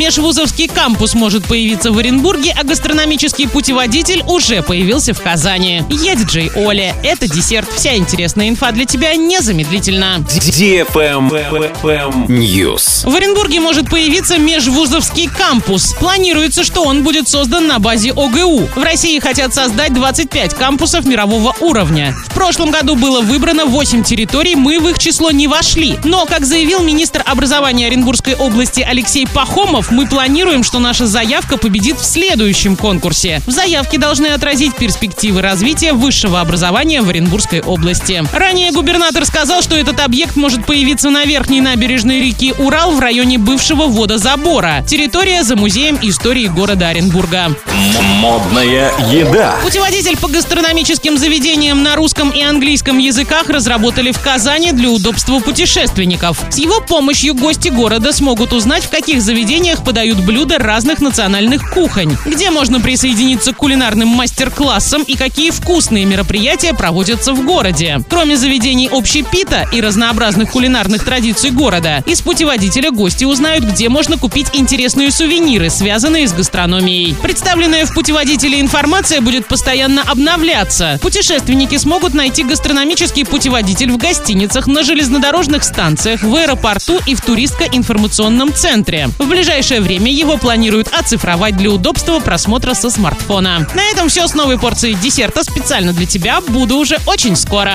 Межвузовский кампус может появиться в Оренбурге, а гастрономический путеводитель уже появился в Казани. Я диджей Оля. Это десерт. Вся интересная инфа для тебя незамедлительно. News. В Оренбурге может появиться межвузовский кампус. Планируется, что он будет создан на базе ОГУ. В России хотят создать 25 кампусов мирового уровня. В прошлом году было выбрано 8 территорий, мы в их число не вошли. Но, как заявил министр образования Оренбургской области Алексей Пахомов, мы планируем, что наша заявка победит в следующем конкурсе. В заявке должны отразить перспективы развития высшего образования в Оренбургской области. Ранее губернатор сказал, что этот объект может появиться на верхней набережной реки Урал в районе бывшего водозабора. Территория за музеем истории города Оренбурга. Модная еда. Путеводитель по гастрономическим заведениям на русском и английском языках разработали в Казани для удобства путешественников. С его помощью гости города смогут узнать, в каких заведениях подают блюда разных национальных кухонь, где можно присоединиться к кулинарным мастер-классам и какие вкусные мероприятия проводятся в городе. Кроме заведений общепита и разнообразных кулинарных традиций города, из путеводителя гости узнают, где можно купить интересные сувениры, связанные с гастрономией. Представленная в путеводителе информация будет постоянно обновляться. Путешественники смогут найти гастрономический путеводитель в гостиницах, на железнодорожных станциях, в аэропорту и в туристско-информационном центре. В ближайшее время его планируют оцифровать для удобства просмотра со смартфона. На этом все с новой порцией десерта специально для тебя. Буду уже очень скоро.